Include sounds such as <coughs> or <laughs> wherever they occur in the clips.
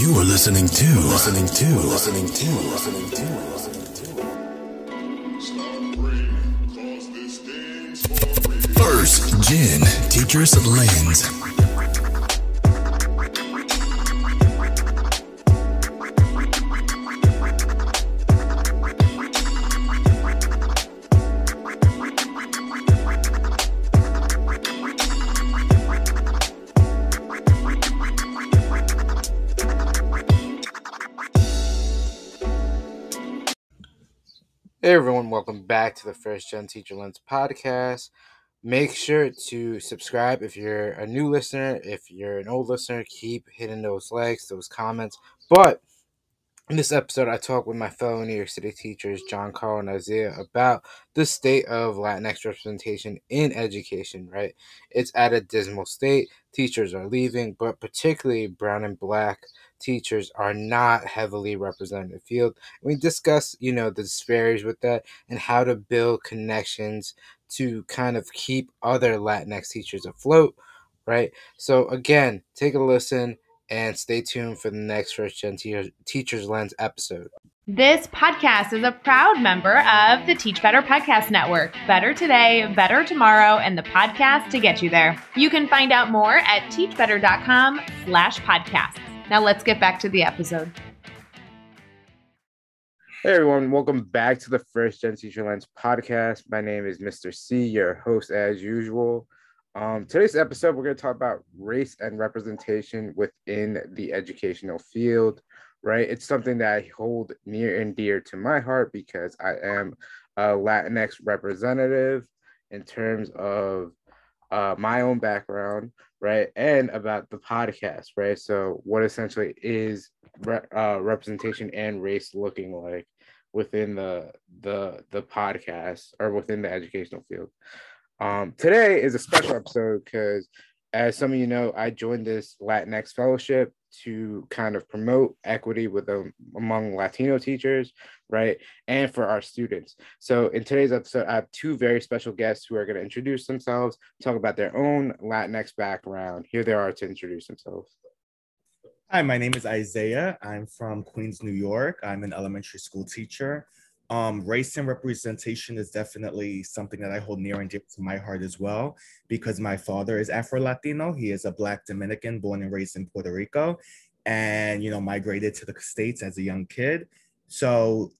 You are listening to, listening to, listening to, listening to, listening to. First Gen Teachers Lens. Welcome back to the First Gen Teacher Lens podcast. Make sure to subscribe if you're a new listener. If you're an old listener, keep hitting those likes, those comments. But in this episode, I talk with my fellow New York City teachers, John Carl and Isaiah, about the state of Latinx representation in education, right? It's at a dismal state. Teachers are leaving, but particularly brown and black teachers are not heavily represented in the field. We discuss, you know, the disparities with that and how to build connections to kind of keep other Latinx teachers afloat, right? So again, take a listen and stay tuned for the next First Gen Te- Teachers Lens episode. This podcast is a proud member of the Teach Better Podcast Network. Better today, better tomorrow, and the podcast to get you there. You can find out more at teachbetter.com slash podcasts. Now let's get back to the episode. Hey everyone, welcome back to the First Gen Teacher Lens podcast. My name is Mr. C, your host as usual. Um, today's episode, we're going to talk about race and representation within the educational field, right? It's something that I hold near and dear to my heart because I am a Latinx representative in terms of uh, my own background, right? And about the podcast, right? So, what essentially is re- uh, representation and race looking like within the the the podcast or within the educational field? Um, today is a special episode because, as some of you know, I joined this Latinx fellowship to kind of promote equity with um, among Latino teachers, right, and for our students. So, in today's episode, I have two very special guests who are going to introduce themselves, talk about their own Latinx background. Here they are to introduce themselves. Hi, my name is Isaiah. I'm from Queens, New York. I'm an elementary school teacher. Um, race and representation is definitely something that I hold near and dear to my heart as well, because my father is Afro Latino. He is a Black Dominican born and raised in Puerto Rico, and you know migrated to the states as a young kid. So,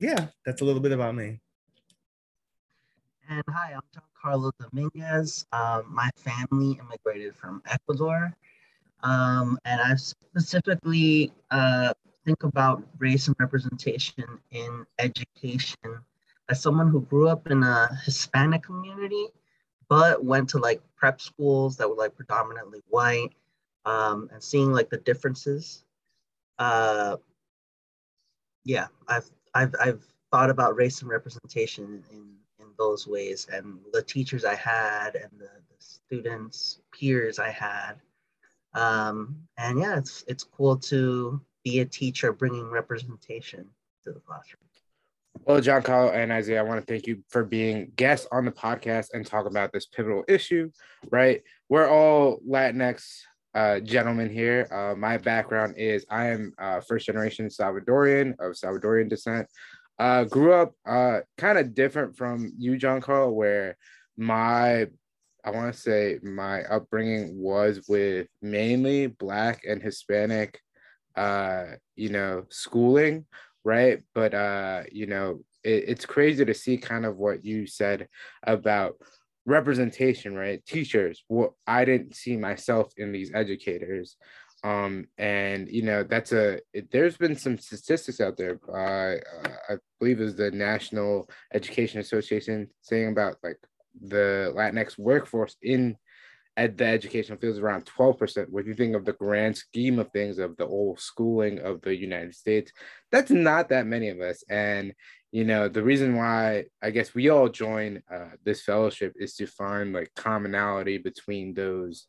yeah, that's a little bit about me. And hi, I'm John Carlos Dominguez. Um, my family immigrated from Ecuador, um, and I specifically uh, think about race and representation in education as someone who grew up in a Hispanic community, but went to like prep schools that were like predominantly white, um, and seeing like the differences. Uh, yeah, I've I've I've thought about race and representation in in those ways, and the teachers I had, and the, the students peers I had. Um, and yeah, it's it's cool to be a teacher bringing representation to the classroom. Well, John Carl and Isaiah, I want to thank you for being guests on the podcast and talk about this pivotal issue, right? We're all Latinx uh, gentlemen here. Uh, my background is I am uh, first generation Salvadorian of Salvadorian descent. Uh, grew up uh, kind of different from you, John Carl, where my I want to say my upbringing was with mainly Black and Hispanic uh, you know, schooling, right? But uh, you know, it, it's crazy to see kind of what you said about representation, right? Teachers. What well, I didn't see myself in these educators. Um, and you know that's a it, there's been some statistics out there uh, i believe is the national education association saying about like the latinx workforce in at the educational field is around 12%. If you think of the grand scheme of things of the old schooling of the United States, that's not that many of us. And, you know, the reason why I guess we all join uh, this fellowship is to find like commonality between those,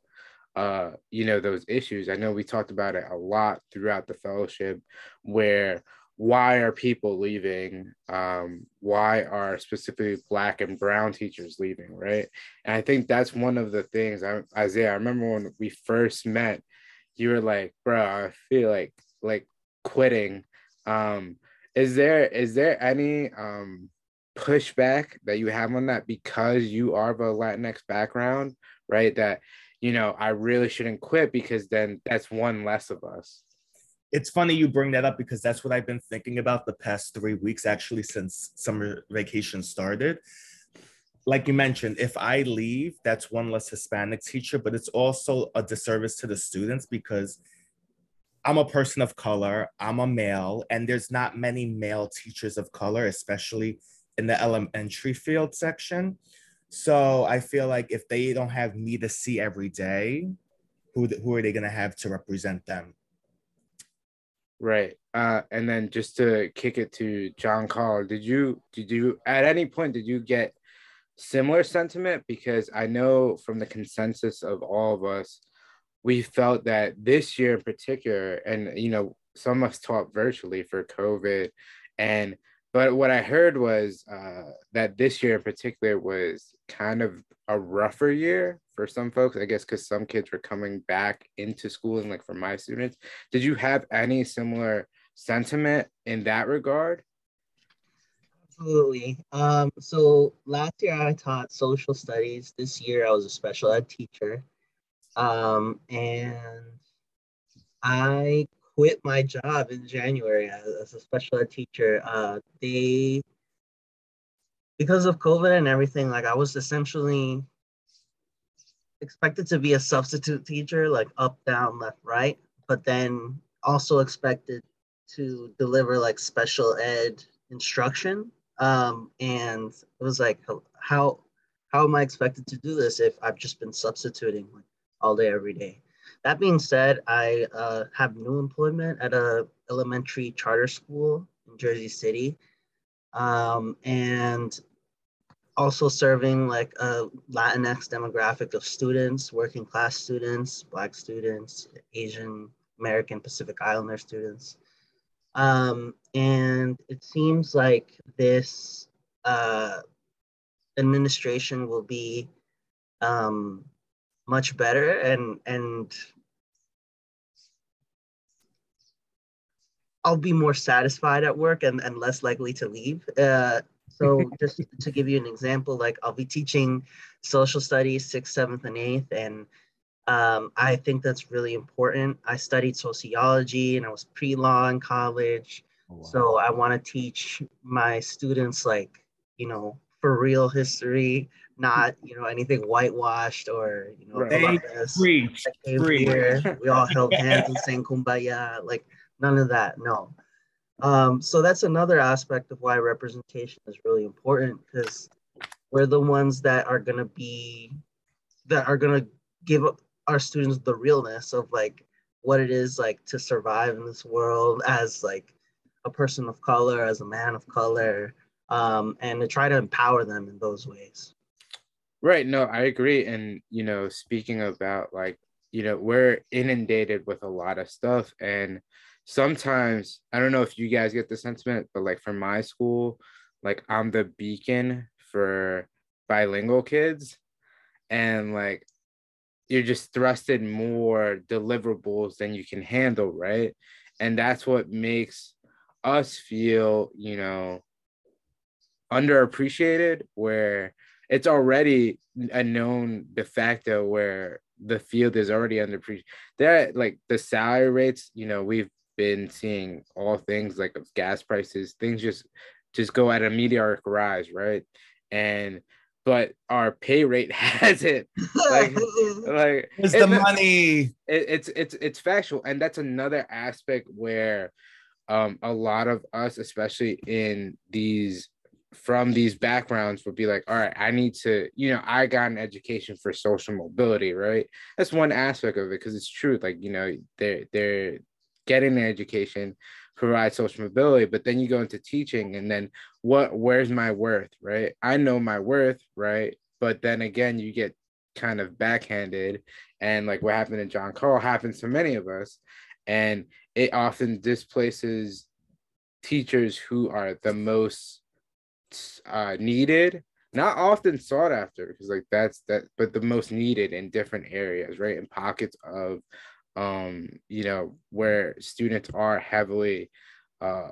uh, you know, those issues. I know we talked about it a lot throughout the fellowship where why are people leaving um, why are specifically black and brown teachers leaving right and i think that's one of the things I, isaiah i remember when we first met you were like, bro, I feel like like quitting. Um, is there is there any um pushback that you have on that because you are of a Latinx background, right? That you know, I really shouldn't quit because then that's one less of us. It's funny you bring that up because that's what I've been thinking about the past three weeks, actually, since summer vacation started. Like you mentioned, if I leave, that's one less Hispanic teacher, but it's also a disservice to the students because I'm a person of color, I'm a male, and there's not many male teachers of color, especially in the elementary field section. So I feel like if they don't have me to see every day, who, who are they going to have to represent them? Right. Uh, and then just to kick it to John Carl, did you did you at any point did you get similar sentiment? Because I know from the consensus of all of us, we felt that this year in particular, and you know, some of us taught virtually for COVID, and but what I heard was uh, that this year in particular was kind of a rougher year for some folks. I guess because some kids were coming back into school, and like for my students, did you have any similar sentiment in that regard? Absolutely. Um, so last year I taught social studies. This year I was a special ed teacher. Um, and I quit my job in January as, as a special ed teacher. Uh, they, because of COVID and everything, like I was essentially expected to be a substitute teacher, like up, down, left, right, but then also expected to deliver like special ed instruction. Um, and it was like, how how am I expected to do this if I've just been substituting like all day, every day? That being said, I uh, have new employment at a elementary charter school in Jersey City, um, and also serving like a Latinx demographic of students, working class students, Black students, Asian American Pacific Islander students. Um, and it seems like this uh, administration will be um, much better and and I'll be more satisfied at work and, and less likely to leave. Uh, so <laughs> just to give you an example, like I'll be teaching social studies sixth, seventh, and eighth, and um, I think that's really important. I studied sociology and I was pre-law in college, oh, wow. so I want to teach my students like you know for real history, not you know anything whitewashed or you know. Right. Preach, preach. We all held <laughs> hands and sang kumbaya, like none of that. No. Um, so that's another aspect of why representation is really important because we're the ones that are gonna be that are gonna give our students the realness of like what it is like to survive in this world as like a person of color, as a man of color, um, and to try to empower them in those ways. Right. No, I agree. And you know, speaking about like, you know, we're inundated with a lot of stuff and sometimes I don't know if you guys get the sentiment, but like for my school, like I'm the beacon for bilingual kids, and like you're just thrusted more deliverables than you can handle, right? And that's what makes us feel, you know, underappreciated, where it's already a known de facto where the field is already underappreciated. That like the salary rates, you know, we've been seeing all things like gas prices, things just just go at a meteoric rise, right? And but our pay rate <laughs> hasn't. Like <laughs> like it's the money. it, it's it's it's factual. And that's another aspect where um a lot of us especially in these from these backgrounds would be like all right i need to you know i got an education for social mobility right? That's one aspect of it because it's true like you know they're they're getting an education, provide social mobility, but then you go into teaching and then what where's my worth, right? I know my worth, right? But then again, you get kind of backhanded and like what happened to John Carl happens to many of us. And it often displaces teachers who are the most uh, needed not often sought after because like that's that but the most needed in different areas right in pockets of um, you know, where students are heavily uh,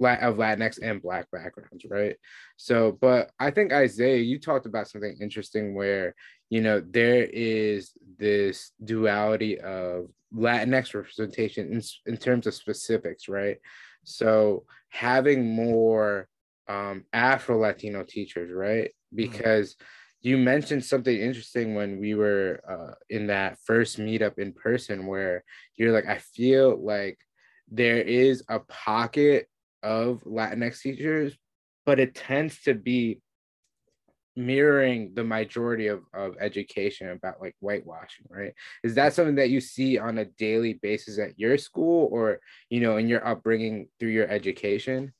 of Latinx and Black backgrounds, right? So, but I think Isaiah, you talked about something interesting where, you know, there is this duality of Latinx representation in, in terms of specifics, right? So, having more um, Afro Latino teachers, right? Mm-hmm. Because mm-hmm. You mentioned something interesting when we were uh, in that first meetup in person where you're like, I feel like there is a pocket of Latinx teachers, but it tends to be mirroring the majority of, of education about like whitewashing right? Is that something that you see on a daily basis at your school or you know in your upbringing through your education?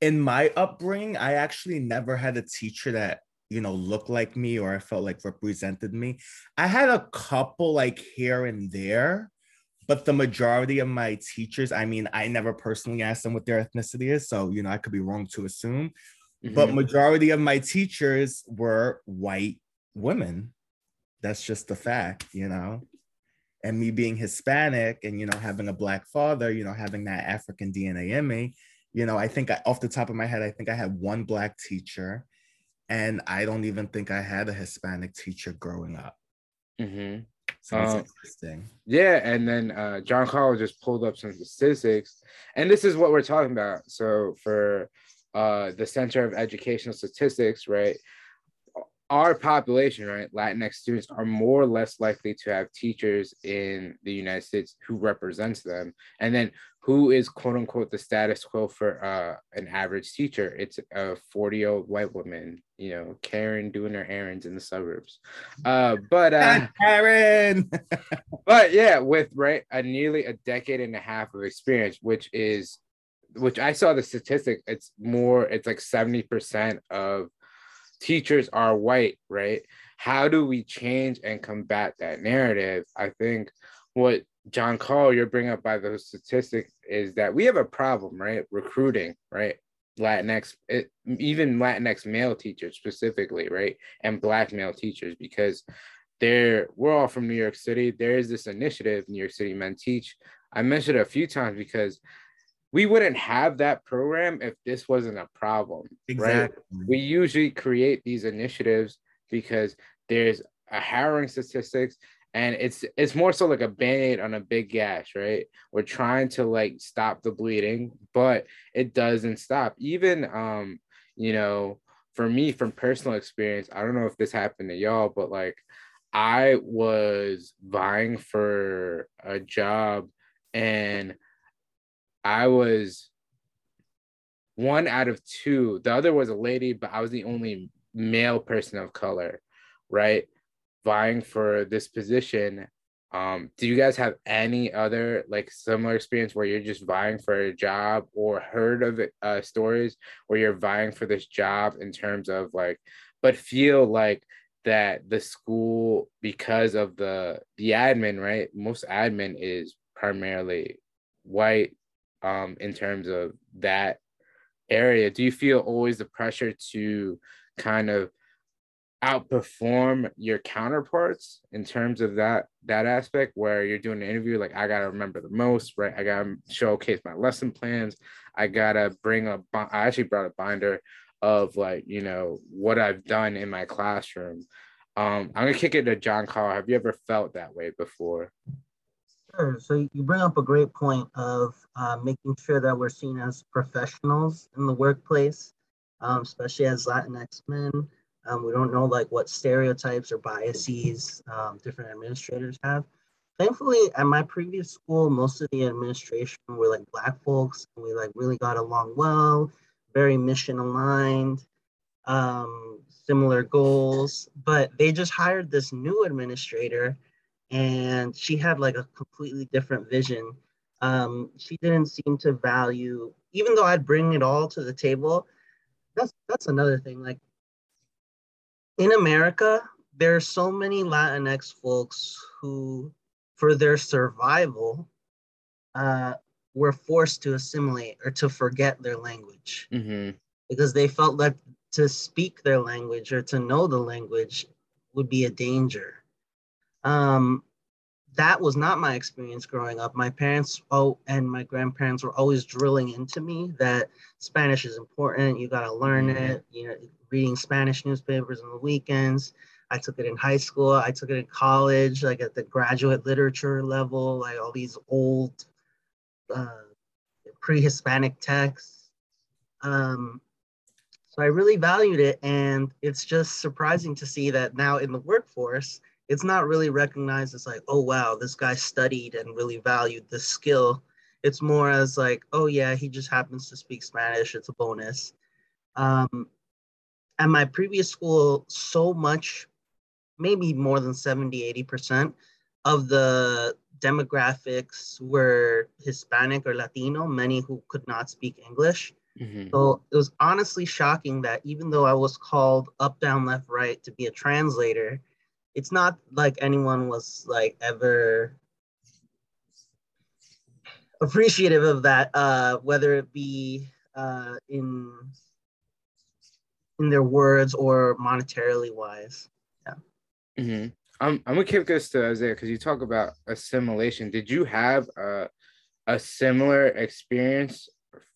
In my upbringing i actually never had a teacher that you know looked like me or i felt like represented me i had a couple like here and there but the majority of my teachers, I mean, I never personally asked them what their ethnicity is, so you know, I could be wrong to assume. Mm-hmm. But majority of my teachers were white women. That's just the fact, you know. And me being Hispanic and you know having a black father, you know, having that African DNA in me, you know, I think I, off the top of my head, I think I had one black teacher, and I don't even think I had a Hispanic teacher growing up. Mm-hmm. So um, interesting. Yeah, and then uh, John Carl just pulled up some statistics, and this is what we're talking about. So for uh, the Center of Educational Statistics, right? Our population, right, Latinx students are more or less likely to have teachers in the United States who represents them, and then who is quote unquote the status quo for uh, an average teacher. It's a 40 year old white woman, you know, Karen doing her errands in the suburbs. Uh, but uh, <laughs> Karen, <laughs> but yeah, with right a nearly a decade and a half of experience, which is which I saw the statistic, it's more, it's like 70% of teachers are white, right? How do we change and combat that narrative? I think what John Carl, you're bringing up by those statistics is that we have a problem, right? Recruiting, right? Latinx, it, even Latinx male teachers specifically, right? And Black male teachers, because they're, we're all from New York City. There is this initiative, New York City Men Teach. I mentioned it a few times because we wouldn't have that program if this wasn't a problem, exactly. right? We usually create these initiatives because there's a harrowing statistics and it's it's more so like a band-aid on a big gash right we're trying to like stop the bleeding but it doesn't stop even um you know for me from personal experience i don't know if this happened to y'all but like i was vying for a job and i was one out of two. The other was a lady but i was the only male person of color right? Vying for this position. Um do you guys have any other like similar experience where you're just vying for a job or heard of uh, stories where you're vying for this job in terms of like but feel like that the school because of the the admin right? Most admin is primarily white um in terms of that area. Do you feel always the pressure to kind of outperform your counterparts in terms of that that aspect where you're doing an interview like i gotta remember the most right? I gotta showcase my lesson plans. I gotta bring a i actually brought a binder of like you know what i've done in my classroom. Um i'm gonna kick it to john carl. Have you ever felt that way before Sure. So you bring up a great point of uh, making sure that we're seen as professionals in the workplace, um, especially as Latinx men. Um, we don't know like what stereotypes or biases um, different administrators have. Thankfully, at my previous school, most of the administration were like black folks, and we like really got along well, very mission aligned, um, similar goals. But they just hired this new administrator, and she had like a completely different vision. Um, she didn't seem to value, even though I'd bring it all to the table. That's that's another thing. Like in America, there are so many Latinx folks who, for their survival, uh, were forced to assimilate or to forget their language mm-hmm. because they felt that to speak their language or to know the language would be a danger. Um, that was not my experience growing up. My parents oh and my grandparents were always drilling into me that Spanish is important. You got to learn Mhm. it. You know, reading Spanish newspapers on the weekends. I took it in high school. I took it in college, like at the graduate literature level, like all these old uh, pre-Hispanic texts. Um, so I really valued it, and it's just surprising to see that now in the workforce, it's not really recognized as like, oh wow, this guy studied and really valued this skill. It's more as like, oh yeah, he just happens to speak Spanish. It's a bonus. Um, at my previous school, so much, maybe more than 70, 80% of the demographics were Hispanic or Latino, many who could not speak English. Mhm. So it was honestly shocking that even though I was called up, down, left, right to be a translator, it's not like anyone was like ever appreciative of that, uh, whether it be uh, in in their words or monetarily wise. hmm I'm I'm gonna kick this to Isaiah because you talk about assimilation. Did you have a a similar experience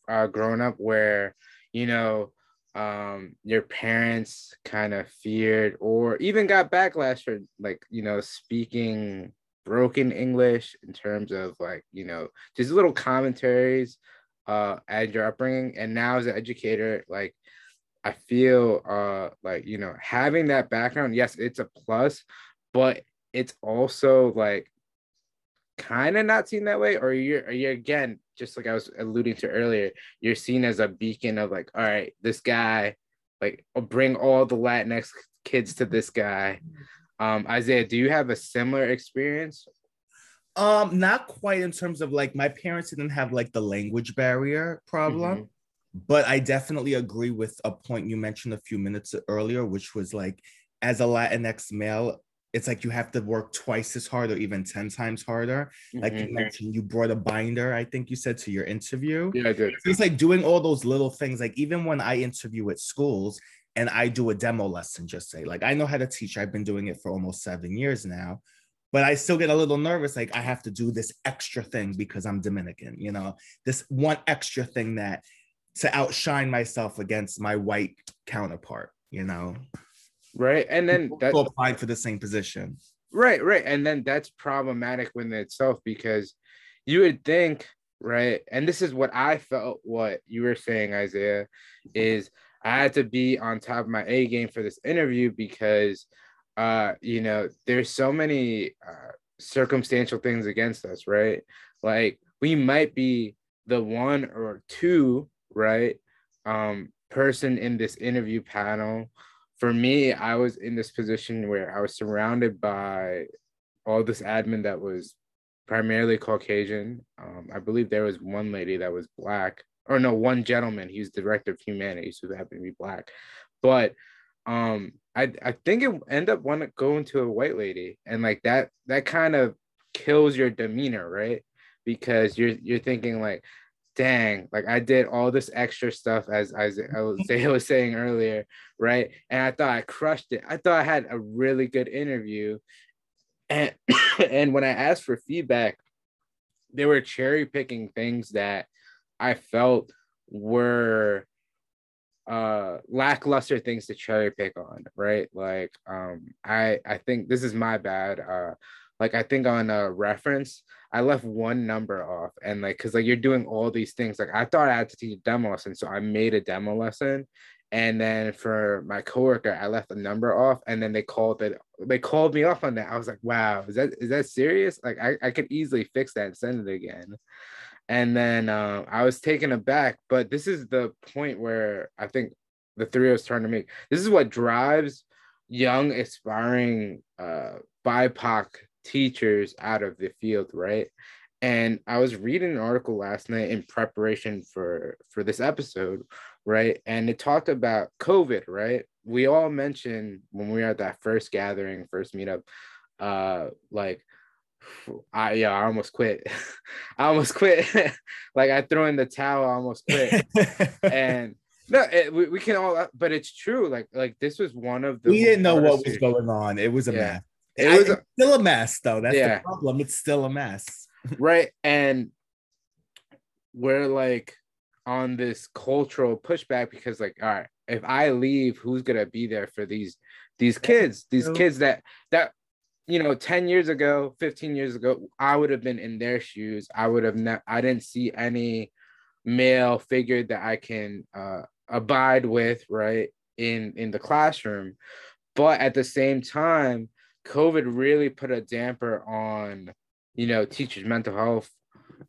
uh, growing up where you know um your parents kind of feared or even got backlash for like you know speaking broken English in terms of like you know just little commentaries uh at your upbringing. And now as an educator like I feel uh like you know having that background yes it's a plus but it's also like kind of not seen that way or you're are you again just like I was alluding to earlier you're seen as a beacon of like all right this guy like bring all the Latinx kids to this guy um Isaiah do you have a similar experience Um, not quite in terms of like my parents didn't have like the language barrier problem, Mhm. but I definitely agree with a point you mentioned a few minutes earlier, which was like as a Latinx male, it's like you have to work twice as hard or even 10 times harder. Like you Mhm. mentioned, you brought a binder, I think you said to your interview. yeah I did So it's like doing all those little things. Like even when I interview at schools and I do a demo lesson, just say, like I know how to teach. I've been doing it for almost seven years now, but I still get a little nervous. Like I have to do this extra thing because I'm Dominican, you know, this one extra thing that to outshine myself against my white counterpart, you know, right and then that applied for the same position. Right, right. And then that's problematic within itself because you would think, right? And this is what I felt what you were saying, Isaiah, is I had to be on top of my A game for this interview because uh, you know, there's so many uh circumstantial things against us, right? Like we might be the one or two, right? Um, person in this interview panel for me, I was in this position where I was surrounded by all this admin that was primarily Caucasian. Um, I believe there was one lady that was black, or no, one gentleman. He was director of humanities who happened to be black, but um, I I think it ended up going to a white lady, and like that that kind of kills your demeanor, right? Because you're you're thinking like, dang, like I did all this extra stuff as as I was, <laughs> was saying earlier, right? And I thought I crushed it. I thought I had a really good interview. And <coughs> and when I asked for feedback, they were cherry picking things that I felt were uh lackluster things to cherry pick on, right? Like um I I think this is my bad. Uh like I think on a reference, I left one number off and like because like you're doing all these things. Like I thought I had to teach a demo lesson, so I made a demo lesson. And then for my coworker, I left a number off, and then they called it. They called me off on that. I was like, "Wow, is that is that serious? Like, I, I could easily fix that and send it again." And then um, I was taken aback. But this is the point where I think the three of us trying to make. This is what drives young, aspiring uh, BIPOC teachers out of the field, right? And I was reading an article last night in preparation for for this episode, right? And it talked about COVID, right? We all mentioned when we were at that first gathering, first meetup, uh, like I yeah, I almost quit. <laughs> I almost quit. <laughs> like I threw in the towel, I almost quit. <laughs> and no, it, we, we can all, but it's true. Like like this was one of the we didn't know what was going on. It was a Yeah. mess. It was it's still a mess, though. That's Yeah. the problem. It's still a mess. <laughs> right and we're like on this cultural pushback because like all right if i leave who's gonna be there for these these kids these kids that that you know 10 years ago 15 years ago i would have been in their shoes i would have not i didn't see any male figure that i can uh abide with right in in the classroom but at the same time covid really put a damper on you know teachers mental health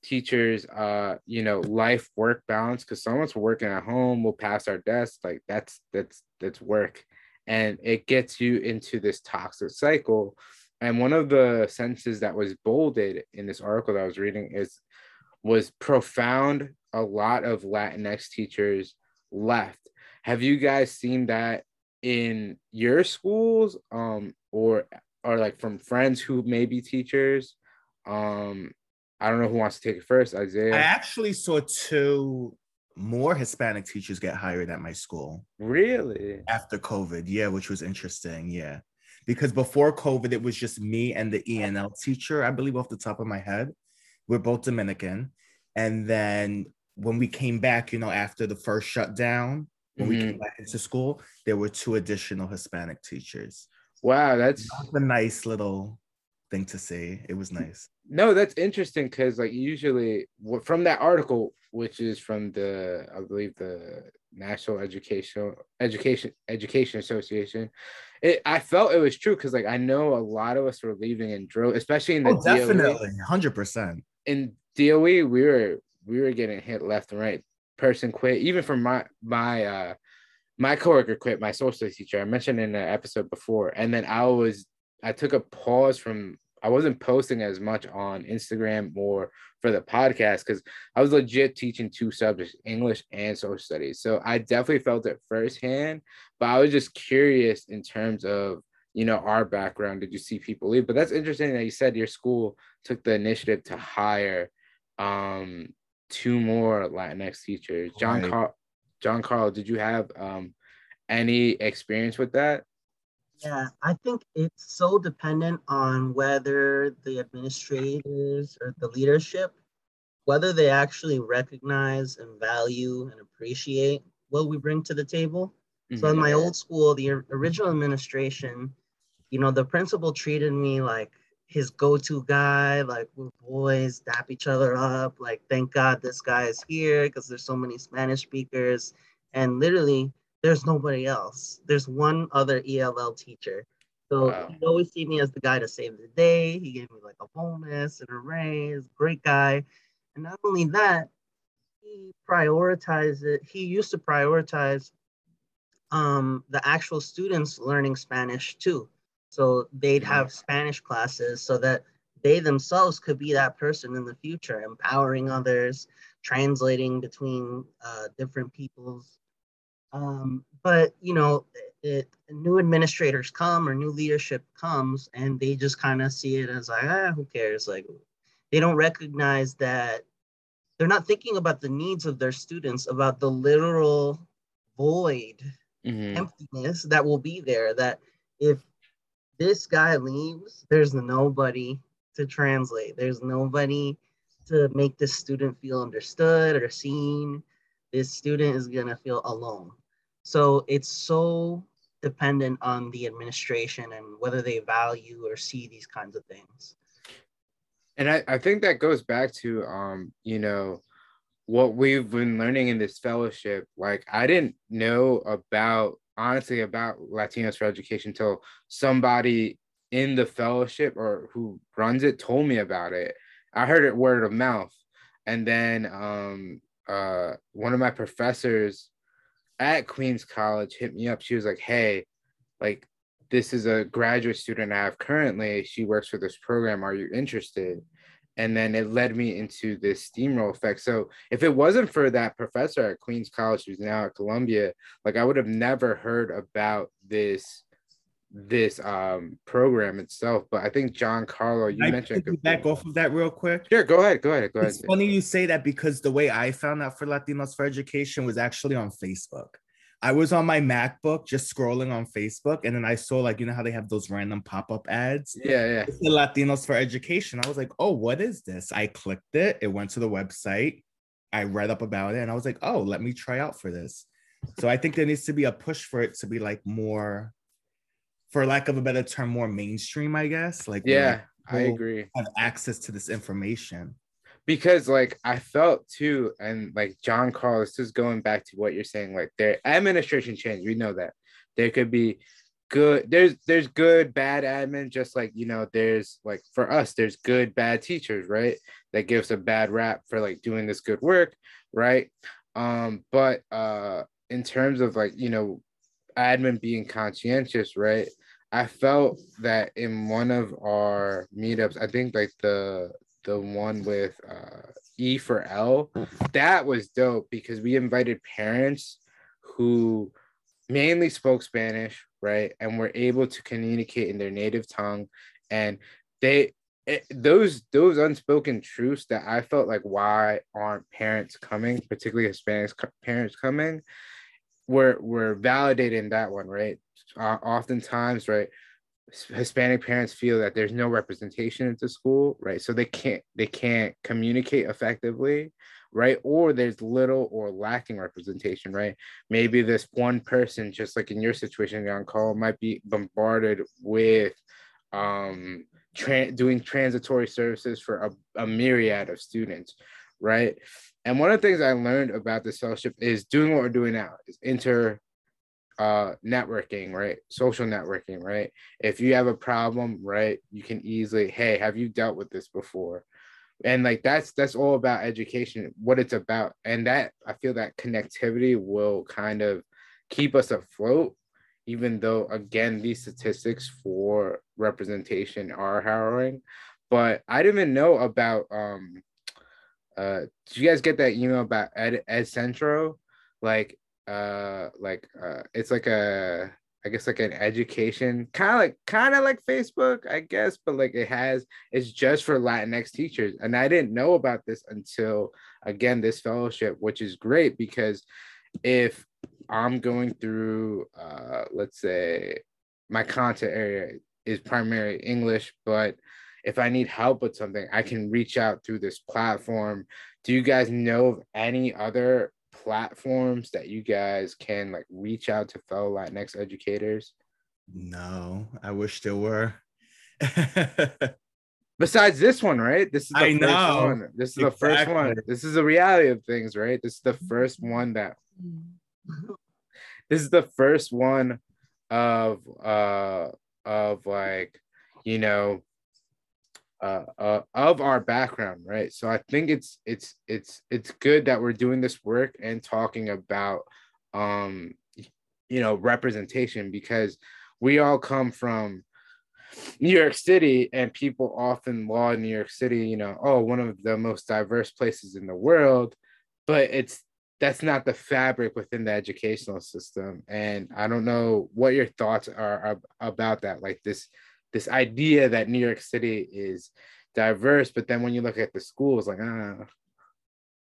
teachers uh you know life work balance because someone's working at home will pass our desk like that's that's that's work. And it gets you into this toxic cycle. And one of the sentences that was bolded in this article that i was reading is was profound a lot of latinx teachers left. Have you guys seen that in your schools? Um or or like from friends who may be teachers um I don't know who wants to take it first, Isaiah. I actually saw two more Hispanic teachers get hired at my school really? after COVID. Yeah, which was interesting. Yeah. Because before COVID, it was just me and the ENL teacher, I believe, off the top of my head. We're both Dominican. And then when we came back, you know, after the first shutdown, when we came back into school, there were two additional Hispanic teachers. Wow, that's That was a nice little thing to see. It was nice. no, that's interesting because like usually from that article, which is from the I believe the National Educational Education Education Association, it I felt it was true because like I know a lot of us were leaving in drill, especially in the Oh, definitely. 100%. in DOE, we were we were getting hit left and right. Person quit, even from my my uh my coworker quit, my social studies teacher. I mentioned in the episode before, and then I was I took a pause from I wasn't posting as much on Instagram or for the podcast because I was legit teaching two subjects, English and social studies. So I definitely felt it firsthand, but I was just curious in terms of you know our background. Did you see people leave? But that's interesting that you said your school took the initiative to hire um two more Latinx teachers. John Right. John Carl, did you have um any experience with that? Yeah, I think it's so dependent on whether the administrators or the leadership, whether they actually recognize and value and appreciate what we bring to the table. So in Mhm. my old school, the original administration, you know, the principal treated me like his go-to guy, like we're boys, dap each other up, like thank God this guy is here because there's so many Spanish speakers. And literally, there's nobody else. There's one other ELL teacher. So Wow. he always see me as the guy to save the day. He gave me like a bonus and a raise, great guy. And not only that, he prioritized it. He used to prioritize um, the actual students learning Spanish too. So they'd have Spanish classes so that they themselves could be that person in the future, empowering others, translating between uh, different peoples. Um, but you know, it, new administrators come or new leadership comes, and they just kind of see it as like, ah, who cares? Like, they don't recognize that they're not thinking about the needs of their students, about the literal void Mhm. emptiness that will be there that if this guy leaves there's nobody to translate. There's nobody to make this student feel understood or seen. This student is going to feel alone. So it's so dependent on the administration and whether they value or see these kinds of things. And I, I think that goes back to um, you know, what we've been learning in this fellowship. Like I didn't know about honestly about Latinos for Education until somebody in the fellowship or who runs it told me about it. I heard it word of mouth. And then um uh one of my professors at Queens College hit me up. She was like, Hey, like this is a graduate student I have currently. She works for this program. Are you interested? And then it led me into this steamroll effect. So if it wasn't for that professor at Queens College, who's now at Columbia, like I would have never heard about this this um program itself. But I think John Carlo, you I mentioned back off of that real quick. Sure, go ahead, go ahead, go ahead. It's funny you say that because the way I found out for Latinos for Education was actually on Facebook. I was on my MacBook just scrolling on Facebook, and then I saw like you know how they have those random pop-up ads. Yeah, yeah. It's the Latinos for Education. I was like, oh, what is this? I clicked it. It went to the website. I read up about it, and I was like, oh, let me try out for this. So I think there needs to be a push for it to be like more, for lack of a better term, more mainstream. I guess. Like Yeah, I agree. Have access to this information. Because like I felt too, and like John Carlos, just going back to what you're saying, like their administration change, we know that. There could be good there's there's good bad admin just like you know there's like for us there's good bad teachers right? That gives a bad rap for like doing this good work right? Um but uh in terms of like you know admin being conscientious right? I felt that in one of our meetups i think like the the one with uh e for l. That was dope because we invited parents who mainly spoke spanish right and were able to communicate in their native tongue. And they it, those those unspoken truths that i felt like why aren't parents coming particularly hispanic parents coming were were validated in that one right? Uh, oftentimes right hispanic parents feel that there's no representation at the school right? So they can't they can't communicate effectively right? Or there's little or lacking representation right? Maybe this one person just like in your situation on call might be bombarded with um tra- doing transitory services for a, a myriad of students right? And one of the things i learned about this fellowship is doing what we're doing now is inter uh networking right? Social networking right? If you have a problem right you can easily hey have you dealt with this before? And like that's that's all about education what it's about. And that i feel that connectivity will kind of keep us afloat even though again these statistics for representation are harrowing. But i didn't even know about um uh did you guys get that email about ed ed centro? Like uh like uh it's like a I guess like an education kind of like kind of like Facebook, I guess, but like it has it's just for Latinx teachers. And I didn't know about this until again this fellowship, which is great because if I'm going through uh let's say my content area is primarily English, but if I need help with something, I can reach out through this platform. Do you guys know of any other platforms that you guys can like reach out to fellow Latinx educators? No, I wish there were. <laughs> Besides this one, right? This is the I first know. one. This is the first one. This is the reality of things, right? This is the first one that this is the first one of uh of like you know uh, uh of our background right so i think it's it's it's it's good that we're doing this work and talking about um you know representation because we all come from New York City and people often laud New York City, you know, oh, one of the most diverse places in the world, but it's that's not the fabric within the educational system. And I don't know what your thoughts are about that, like this this idea that New York City is diverse, but then when you look at the schools, like, ah,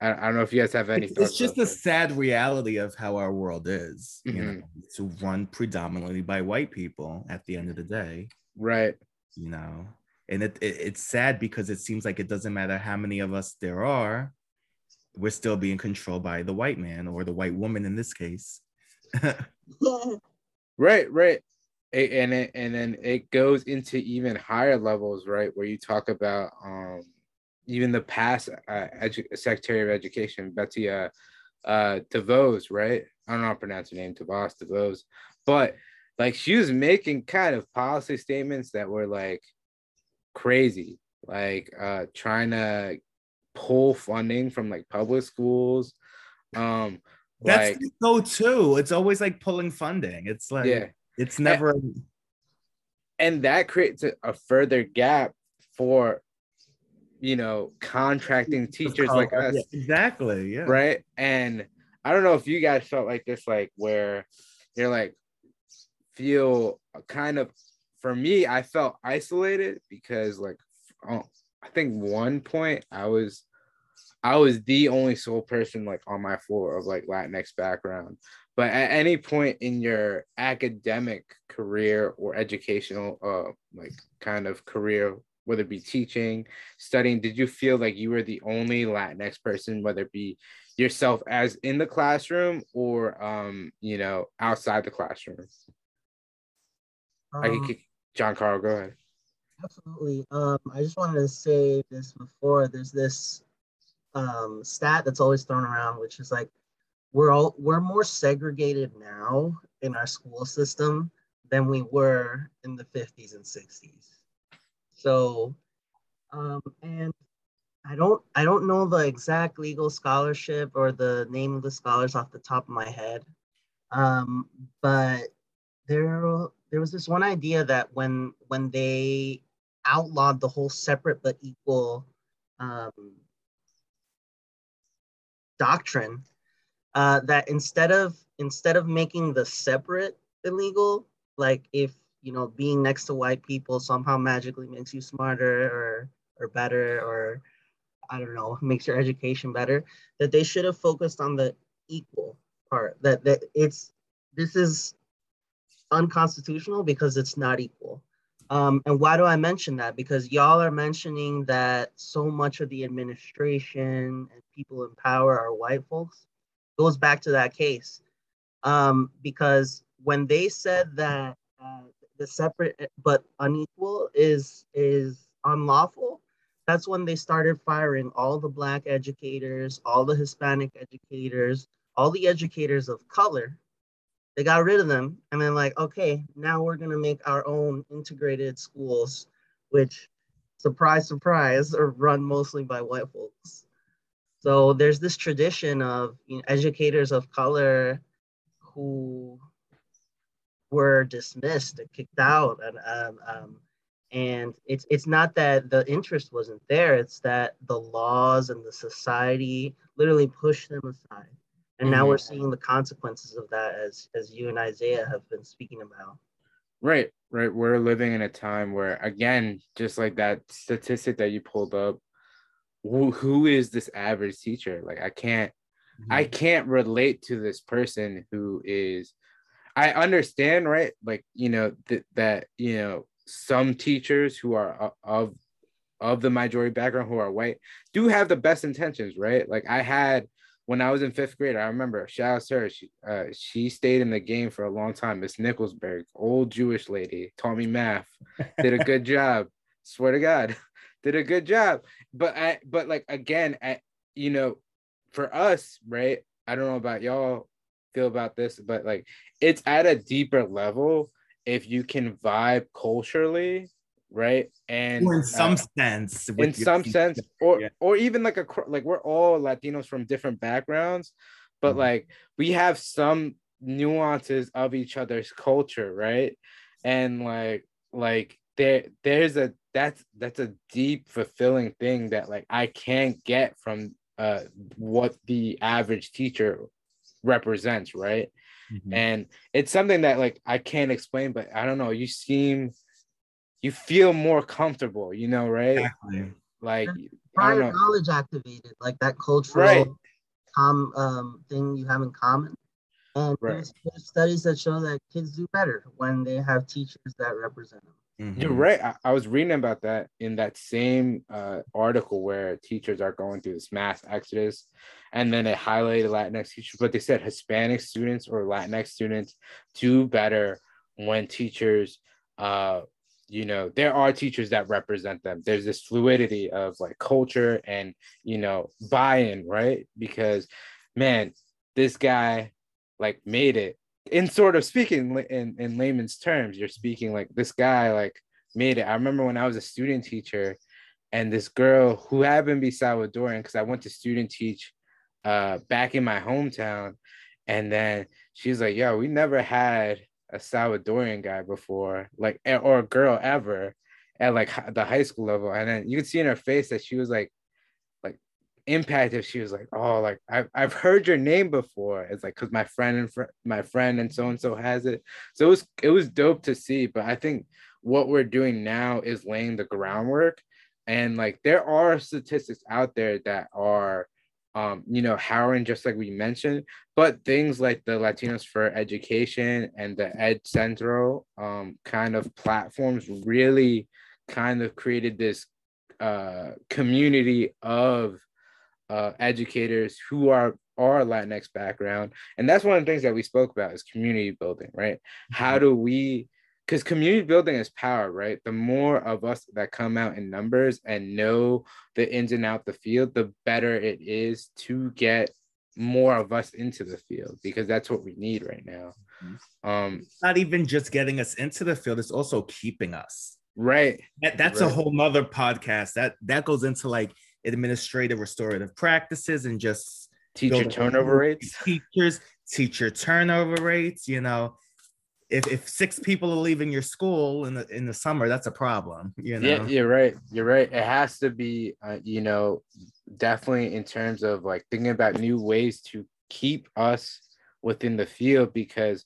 I, I don't know if you guys have any it's, thoughts. it's just the sad reality of how our world is. You know, Mhm. to run predominantly by white people at the end of the day. right. You know, and it, it it's sad because it seems like it doesn't matter how many of us there are, we're still being controlled by the white man or the white woman in this case. <laughs> Right, right. A- and it, and then it goes into even higher levels, right? Where you talk about um even the past uh, edu- Secretary of Education, Betsy uh, uh DeVos, right? I don't know how to pronounce her name, DeVos, DeVos, but like she was making kind of policy statements that were like crazy, like uh trying to pull funding from like public schools. Um That's like the go too. It's always like pulling funding. It's like yeah. It's never and that creates a, a further gap for you know contracting teachers like us Yeah, exactly. Yeah. right and i don't know if you guys felt like this like where you're like feel kind of for me i felt isolated because like oh, i think one point i was i was the only sole person like on my floor of like latinx background but at any point in your academic career or educational uh like kind of career whether it be teaching studying did you feel like you were the only latinx person whether it be yourself as in the classroom or um you know outside the classroom? Um, i can kick john carl go ahead. Absolutely um i just wanted to say this before there's this um stat that's always thrown around which is like we're all we're more segregated now in our school system than we were in the 50s and 60s so um and I don't I don't know the exact legal scholarship or the name of the scholars off the top of my head. Um, but there there was this one idea that when when they outlawed the whole separate but equal um, doctrine, uh, that instead of instead of making the separate illegal, like if you know being next to white people somehow magically makes you smarter or or better or I don't know, makes your education better, that they should have focused on the equal part. That that it's this is unconstitutional because it's not equal. Um, and why do I mention that? Because y'all are mentioning that so much of the administration and people in power are white folks. Goes back to that case. Um, because when they said that uh, the separate but unequal is is unlawful, that's when they started firing all the black educators, all the Hispanic educators, all the educators of color. They got rid of them and then like, okay, now we're gonna make our own integrated schools, which surprise, surprise, are run mostly by white folks. So there's this tradition of you know, educators of color who were dismissed and kicked out and um, um, and it's it's not that the interest wasn't there it's that the laws and the society literally pushed them aside. And mm-hmm. now we're seeing the consequences of that as as you and isaiah have been speaking about. Right right. We're living in a time where again just like that statistic that you pulled up who, who is this average teacher like i can't mm-hmm. i can't relate to this person who is i understand right like you know th- that you know some teachers who are of of the majority background who are white do have the best intentions, right? Like I had when I was in fifth grade, I remember shout out to her. She uh, she stayed in the game for a long time. Miss Nicholsberg, old Jewish lady, taught me math, did a good <laughs> job. Swear to God, did a good job. But I but like again, I, you know, for us, right? I don't know about y'all feel about this, but like it's at a deeper level if you can vibe culturally right and or in some uh, sense in some sense or yeah. or even like a like we're all latinos from different backgrounds but mm-hmm. like we have some nuances of each other's culture right and like like there there's a that's that's a deep fulfilling thing that like i can't get from uh what the average teacher represents right Mm-hmm. And it's something that like I can't explain, but I don't know. You seem you feel more comfortable, you know, right? Exactly. Like prior knowledge activated, like that cultural right. com um thing you have in common. And right. there's, there's, studies that show that kids do better when they have teachers that represent them. Mm-hmm. You're right. I, I, was reading about that in that same uh, article where teachers are going through this mass exodus, and then it highlighted Latinx teachers, but they said Hispanic students or Latinx students do better when teachers, uh, you know, there are teachers that represent them. There's this fluidity of like culture and you know buy-in, right? Because man, this guy like made it in sort of speaking in, in layman's terms, you're speaking like this guy like made it. I remember when I was a student teacher and this girl who happened to be Salvadorian, because I went to student teach uh back in my hometown. And then she's like, yo, we never had a Salvadorian guy before, like or a girl ever at like the high school level. And then you could see in her face that she was like impact if she was like, oh, like I've I've heard your name before. It's like because my friend and fr- my friend and so and so has it. So it was it was dope to see. But I think what we're doing now is laying the groundwork. And like there are statistics out there that are um, you know, Howard, just like we mentioned, but things like the Latinos for Education and the Ed Centro um, kind of platforms really kind of created this uh, community of uh, educators who are are Latinx background, and that's one of the things that we spoke about is community building, right? How mm-hmm. do we because community building is power, right? The more of us that come out in numbers and know the ins and out the field, the better it is to get more of us into the field because that's what we need right now. Mm-hmm. Um, it's not even just getting us into the field; it's also keeping us. Right. That, that's right. a whole nother podcast. That that goes into like administrative restorative practices and just teacher turnover rates. Teachers, teacher turnover rates. You know, if, if six people are leaving your school in the in the summer, that's a problem. You know. Yeah, you're right. You're right. It has to be, uh, you know, definitely in terms of like thinking about new ways to keep us within the field because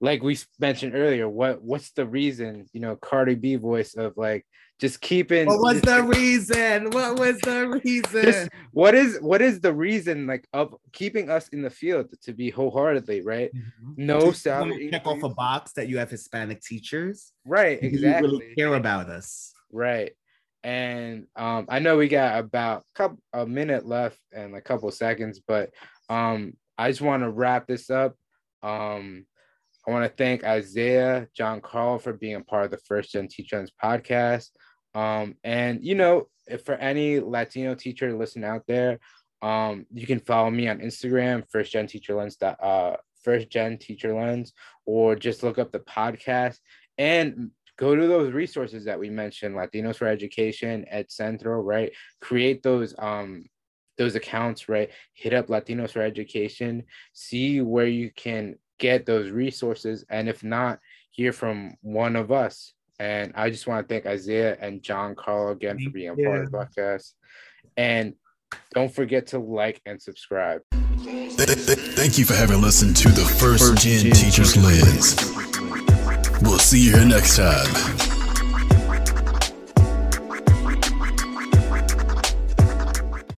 like we mentioned earlier, what what's the reason, you know, Cardi B voice of like just keeping what was the reason? What was the reason? Just, what is what is the reason like of keeping us in the field to be wholeheartedly right? Mm-hmm. no salary check off a box that you have hispanic teachers? Right exactly you really care about us. Right and um i know we got about a couple a minute left and a couple seconds but um i just want to wrap this up. Um I want to thank Isaiah, John Carl for being a part of the First Gen Teacher podcast. Um, and you know, for any Latino teacher listen out there, um, you can follow me on Instagram, first gen teacher lens, uh, first gen teacher lens, or just look up the podcast and go to those resources that we mentioned, Latinos for Education, Ed Centro, right? Create those um those accounts, right? Hit up Latinos for Education, see where you can get those resources, and if not, hear from one of us and I just want to thank Isaiah and John Carl again for being a part of the podcast. And don't forget to like and subscribe. Thank you for having listened to the First, Gen, Gen Teachers Lens. We'll see you here next time.